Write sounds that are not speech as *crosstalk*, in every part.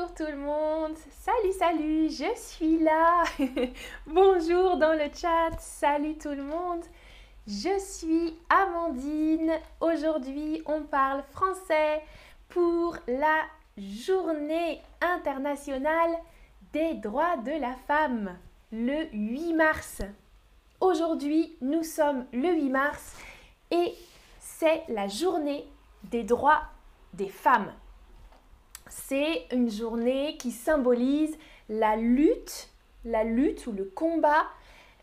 Bonjour tout le monde. Salut, salut, je suis là. *laughs* Bonjour dans le chat. Salut tout le monde. Je suis Amandine. Aujourd'hui, on parle français pour la journée internationale des droits de la femme, le 8 mars. Aujourd'hui, nous sommes le 8 mars et c'est la journée des droits des femmes. C'est une journée qui symbolise la lutte, la lutte ou le combat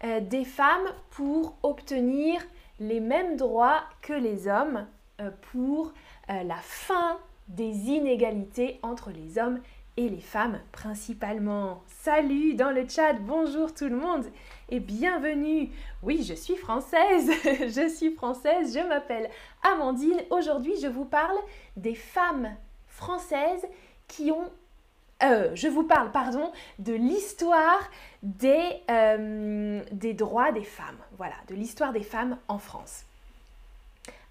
euh, des femmes pour obtenir les mêmes droits que les hommes, euh, pour euh, la fin des inégalités entre les hommes et les femmes principalement. Salut dans le chat, bonjour tout le monde et bienvenue. Oui, je suis française, *laughs* je suis française, je m'appelle Amandine. Aujourd'hui, je vous parle des femmes françaises qui ont... Euh, je vous parle, pardon, de l'histoire des, euh, des droits des femmes. Voilà, de l'histoire des femmes en France.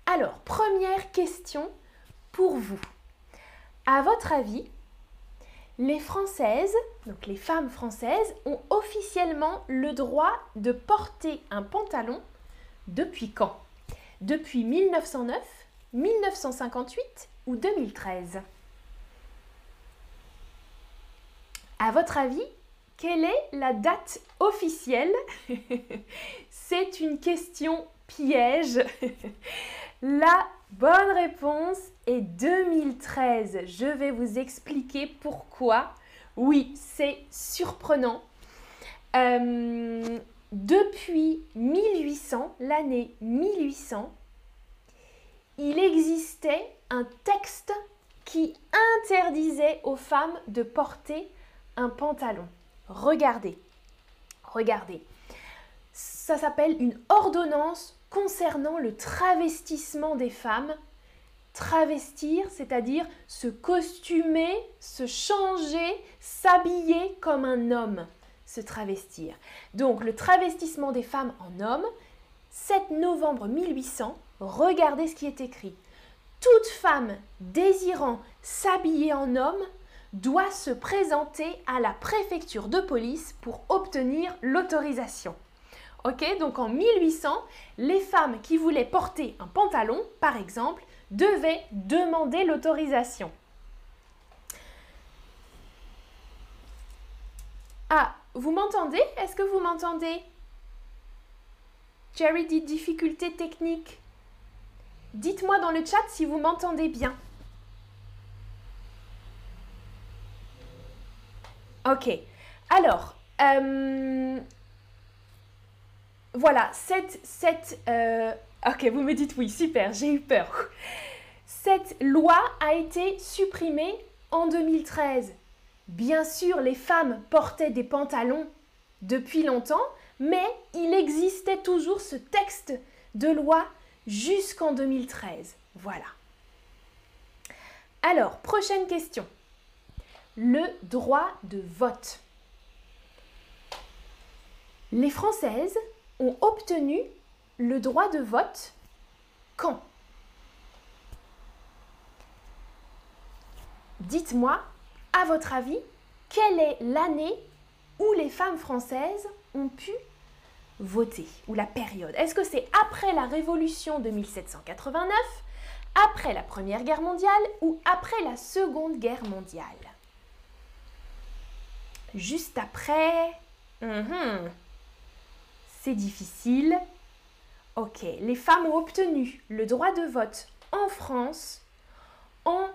Alors, première question pour vous. À votre avis, les Françaises, donc les femmes françaises, ont officiellement le droit de porter un pantalon depuis quand? Depuis 1909, 1958 ou 2013 À votre avis, quelle est la date officielle *laughs* C'est une question piège. *laughs* la bonne réponse est 2013. Je vais vous expliquer pourquoi. Oui, c'est surprenant. Euh, depuis 1800, l'année 1800, il existait un texte qui interdisait aux femmes de porter un pantalon. Regardez, regardez. Ça s'appelle une ordonnance concernant le travestissement des femmes. Travestir, c'est-à-dire se costumer, se changer, s'habiller comme un homme, se travestir. Donc le travestissement des femmes en homme, 7 novembre 1800, regardez ce qui est écrit. Toute femme désirant s'habiller en homme doit se présenter à la préfecture de police pour obtenir l'autorisation. Ok, donc en 1800, les femmes qui voulaient porter un pantalon, par exemple, devaient demander l'autorisation. Ah, vous m'entendez? Est-ce que vous m'entendez? Jerry dit difficulté technique. Dites-moi dans le chat si vous m'entendez bien. Ok. Alors, euh, voilà, cette, euh, ok, vous me dites oui, super, j'ai eu peur. Cette loi a été supprimée en 2013. Bien sûr, les femmes portaient des pantalons depuis longtemps, mais il existait toujours ce texte de loi jusqu'en 2013. Voilà. Alors, prochaine question le droit de vote. Les Françaises ont obtenu le droit de vote quand? Dites-moi, à votre avis, quelle est l'année où les femmes françaises ont pu voter Ou la période? Est-ce que c'est après la Révolution de 1789, après la Première Guerre mondiale ou après la Seconde Guerre mondiale? Juste après. Mhm. C'est difficile. Ok, les femmes ont obtenu le droit de vote en France en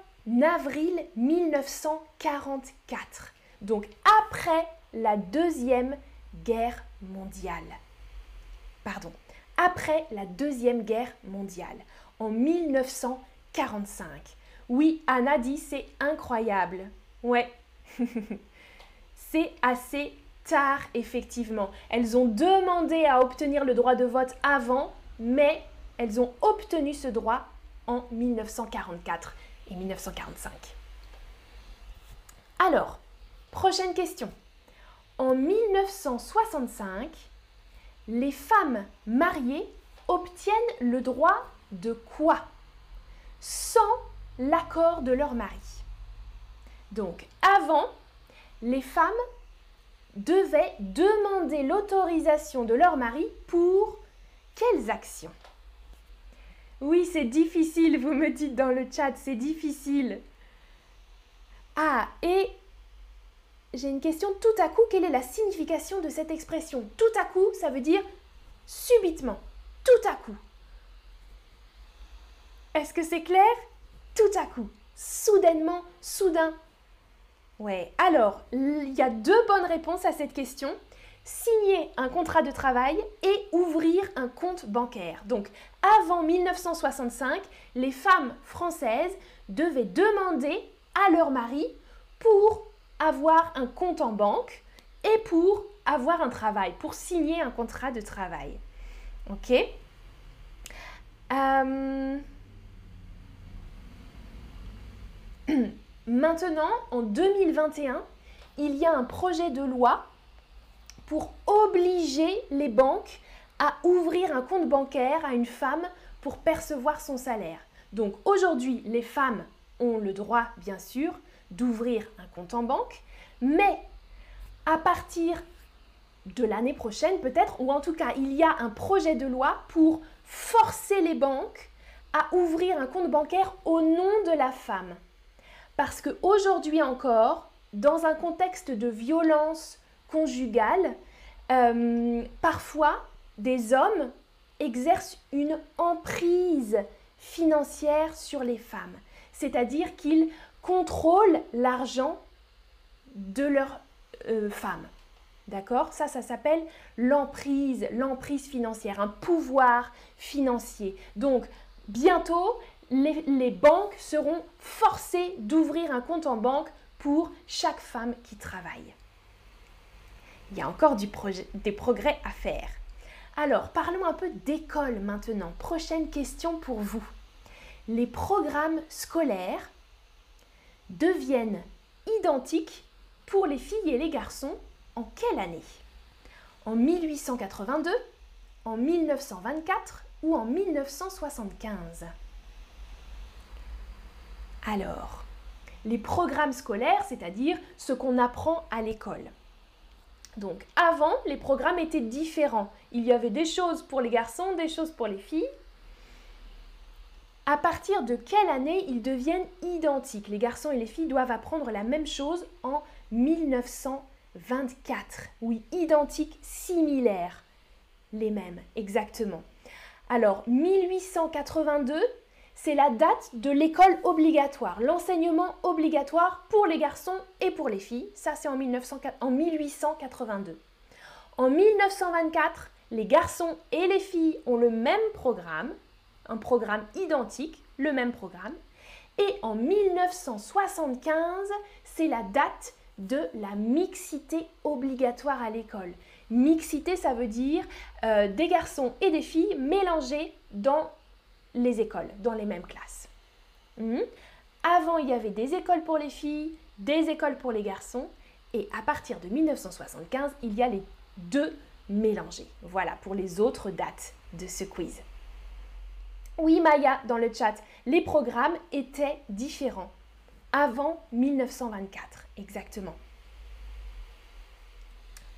avril 1944. Donc après la Deuxième Guerre mondiale. Pardon, après la Deuxième Guerre mondiale, en 1945. Oui, Anna dit c'est incroyable. Ouais. *laughs* c'est assez tard, effectivement. Elles ont demandé à obtenir le droit de vote avant, mais elles ont obtenu ce droit en 1944 et 1945. Alors, prochaine question. En 1965, les femmes mariées obtiennent le droit de quoi? Sans l'accord de leur mari. Donc, avant, les femmes devaient demander l'autorisation de leur mari pour quelles actions? Oui, c'est difficile, vous me dites dans le chat, c'est difficile. Ah, et j'ai une question tout à coup, quelle est la signification de cette expression? Tout à coup, ça veut dire subitement, tout à coup. Est-ce que c'est clair? Tout à coup, soudainement, soudain. Ouais, alors, il y a deux bonnes réponses à cette question. Signer un contrat de travail et ouvrir un compte bancaire. Donc, avant 1965, les femmes françaises devaient demander à leur mari pour avoir un compte en banque et pour avoir un travail, pour signer un contrat de travail. Ok? Euh, *clears throat* Maintenant, en 2021, il y a un projet de loi pour obliger les banques à ouvrir un compte bancaire à une femme pour percevoir son salaire. Donc aujourd'hui, les femmes ont le droit, bien sûr, d'ouvrir un compte en banque, mais à partir de l'année prochaine peut-être, ou en tout cas il y a un projet de loi pour forcer les banques à ouvrir un compte bancaire au nom de la femme. Parce qu'aujourd'hui encore, dans un contexte de violence conjugale, euh, parfois des hommes exercent une emprise financière sur les femmes. C'est-à-dire qu'ils contrôlent l'argent de leur euh, femme. D'accord? Ça, ça s'appelle l'emprise, l'emprise financière, un pouvoir financier. Donc, bientôt, les, banques seront forcées d'ouvrir un compte en banque pour chaque femme qui travaille. Il y a encore des progrès à faire. Alors, parlons un peu d'école maintenant. Prochaine question pour vous. Les programmes scolaires deviennent identiques pour les filles et les garçons en quelle année? En 1882, en 1924 ou en 1975 Alors, les programmes scolaires, c'est-à-dire ce qu'on apprend à l'école. Donc avant, les programmes étaient différents. Il y avait des choses pour les garçons, des choses pour les filles à partir de quelle année ils deviennent identiques? Les garçons et les filles doivent apprendre la même chose en 1924. Oui, identiques, similaires. Les mêmes, exactement. Alors, 1882, c'est la date de l'école obligatoire, l'enseignement obligatoire pour les garçons et pour les filles. Ça, c'est en, en 1882. En 1924, les garçons et les filles ont le même programme, un programme identique, le même programme. Et en 1975, c'est la date de la mixité obligatoire à l'école. Mixité, ça veut dire euh, des garçons et des filles mélangés dans les écoles, dans les mêmes classes. Hmm? Avant, il y avait des écoles pour les filles, des écoles pour les garçons, et à partir de 1975, il y a les deux mélangés. Voilà pour les autres dates de ce quiz. Oui, Maya, dans le chat, les programmes étaient différents avant 1924, exactement.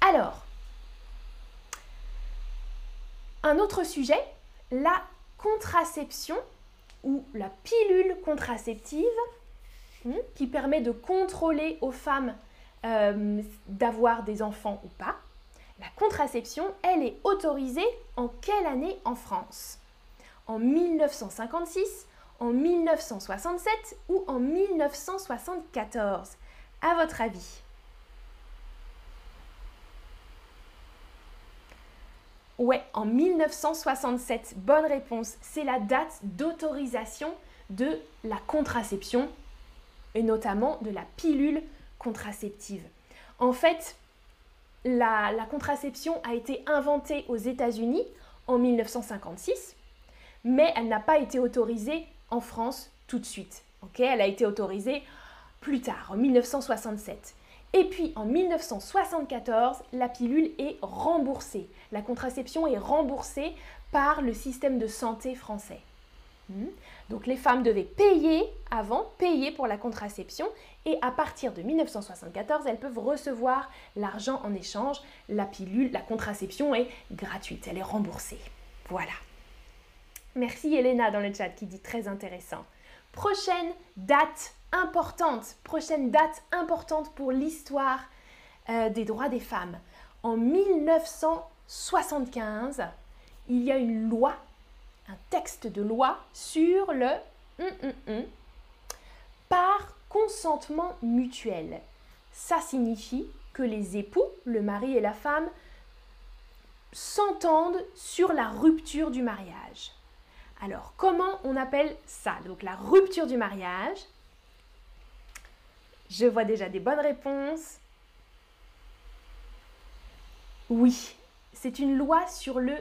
Alors, un autre sujet, la contraception ou la pilule contraceptive hmm, qui permet de contrôler aux femmes euh, d'avoir des enfants ou pas. La contraception, elle est autorisée en quelle année en France? En 1956, en 1967 ou en 1974 À votre avis Ouais, en 1967. Bonne réponse. C'est la date d'autorisation de la contraception et notamment de la pilule contraceptive. En fait, la, contraception a été inventée aux États-Unis en 1956 mais elle n'a pas été autorisée en France tout de suite. elle a été autorisée plus tard, en 1967. Et puis en 1974, la pilule est remboursée. La contraception est remboursée par le système de santé français. Hmm? Donc les femmes devaient payer avant, payer pour la contraception, et à partir de 1974, elles peuvent recevoir l'argent en échange. La pilule, la contraception est gratuite, elle est remboursée. Voilà. Merci Elena dans le chat qui dit très intéressant. Prochaine date importante, prochaine date importante pour l'histoire euh, des droits des femmes. En 1975, il y a une loi, un texte de loi sur le hum, hum, hum, par consentement mutuel. Ça signifie que les époux, le mari et la femme, s'entendent sur la rupture du mariage. Alors, comment on appelle ça? Donc, la rupture du mariage. Je vois déjà des bonnes réponses. Oui, c'est une loi sur le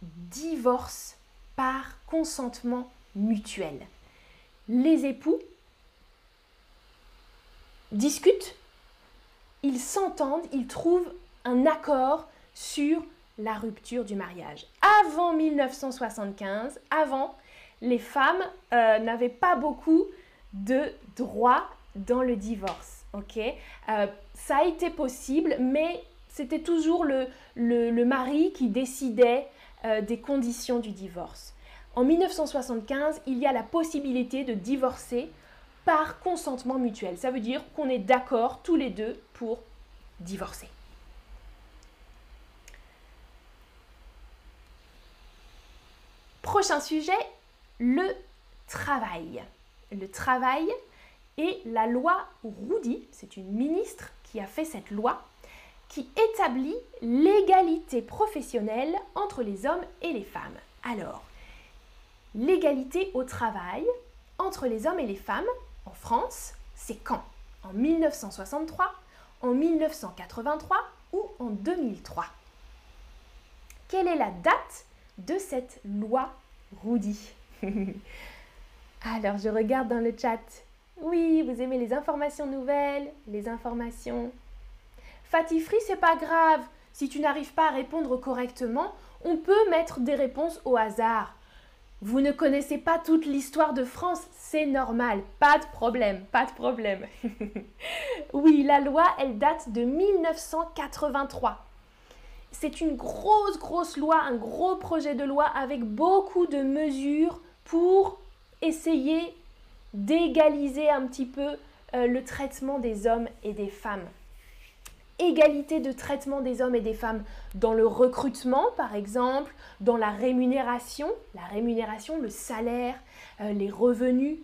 divorce par consentement mutuel. Les époux discutent, ils s'entendent, ils trouvent un accord sur la rupture du mariage. Avant 1975, avant, les femmes euh, n'avaient pas beaucoup de droits dans le divorce. Euh, ça a été possible, mais c'était toujours le, le, mari qui décidait euh, des conditions du divorce. En 1975, il y a la possibilité de divorcer par consentement mutuel. Ça veut dire qu'on est d'accord tous les deux pour divorcer. Prochain sujet, le travail. Le travail et la loi Roudy, c'est une ministre qui a fait cette loi, qui établit l'égalité professionnelle entre les hommes et les femmes. Alors, l'égalité au travail entre les hommes et les femmes en France, c'est quand? En 1963, en 1983 ou en 2003 Quelle est la date de cette loi Rudy. *laughs* Alors, je regarde dans le chat. Oui, vous aimez les informations nouvelles, les informations. Fatifri, c'est pas grave. Si tu n'arrives pas à répondre correctement, on peut mettre des réponses au hasard. Vous ne connaissez pas toute l'histoire de France, c'est normal, pas de problème, pas de problème. *laughs* oui, la loi, elle date de 1983 c'est une grosse, grosse loi, un gros projet de loi avec beaucoup de mesures pour essayer d'égaliser un petit peu euh, le traitement des hommes et des femmes. Égalité de traitement des hommes et des femmes dans le recrutement, par exemple, dans la rémunération, la rémunération, le salaire, euh, les revenus,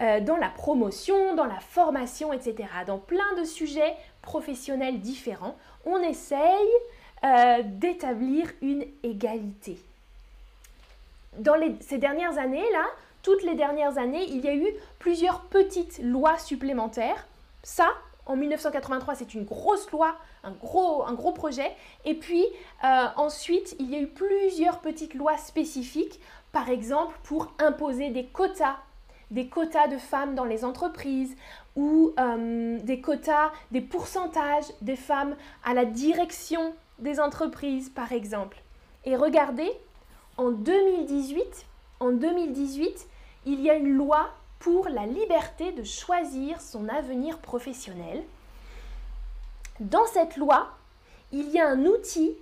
euh, dans la promotion, dans la formation, etc. Dans plein de sujets professionnels différents, on essaye euh, d'établir une égalité. Dans ces dernières années, là, toutes les dernières années, il y a eu plusieurs petites lois supplémentaires. Ça, en 1983, c'est une grosse loi, un gros, un gros projet. Et puis euh, ensuite, il y a eu plusieurs petites lois spécifiques, par exemple pour imposer des quotas, des quotas de femmes dans les entreprises ou euh, des quotas, des pourcentages des femmes à la direction des entreprises, par exemple. Et regardez, en 2018, en 2018, il y a une loi pour la liberté de choisir son avenir professionnel. Dans cette loi, il y a un outil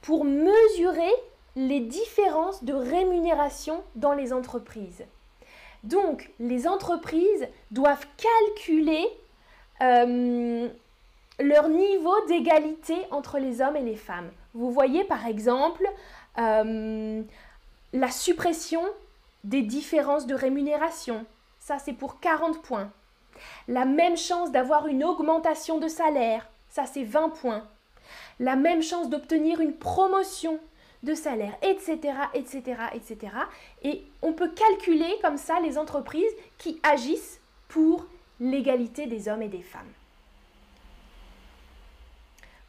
pour mesurer les différences de rémunération dans les entreprises. Donc, les entreprises doivent calculer euh, leur niveau d'égalité entre les hommes et les femmes. Vous voyez par exemple euh, la suppression des différences de rémunération. Ça, c'est pour 40 points. La même chance d'avoir une augmentation de salaire. Ça, c'est 20 points. La même chance d'obtenir une promotion de salaire, etc., etc., etc. Et on peut calculer comme ça les entreprises qui agissent pour l'égalité des hommes et des femmes.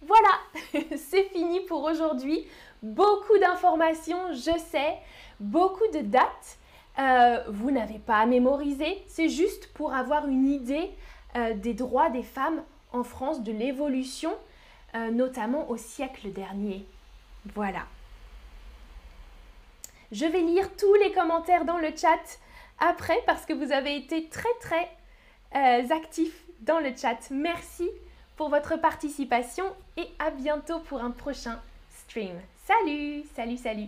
Voilà, *laughs* c'est fini pour aujourd'hui. Beaucoup d'informations, je sais, beaucoup de dates. Euh, vous n'avez pas à mémoriser, c'est juste pour avoir une idée euh, des droits des femmes en France, de l'évolution, euh, notamment au siècle dernier. Voilà. Je vais lire tous les commentaires dans le chat après parce que vous avez été très très actifs dans le chat. Merci pour votre participation et à bientôt pour un prochain stream. Salut, salut, salut.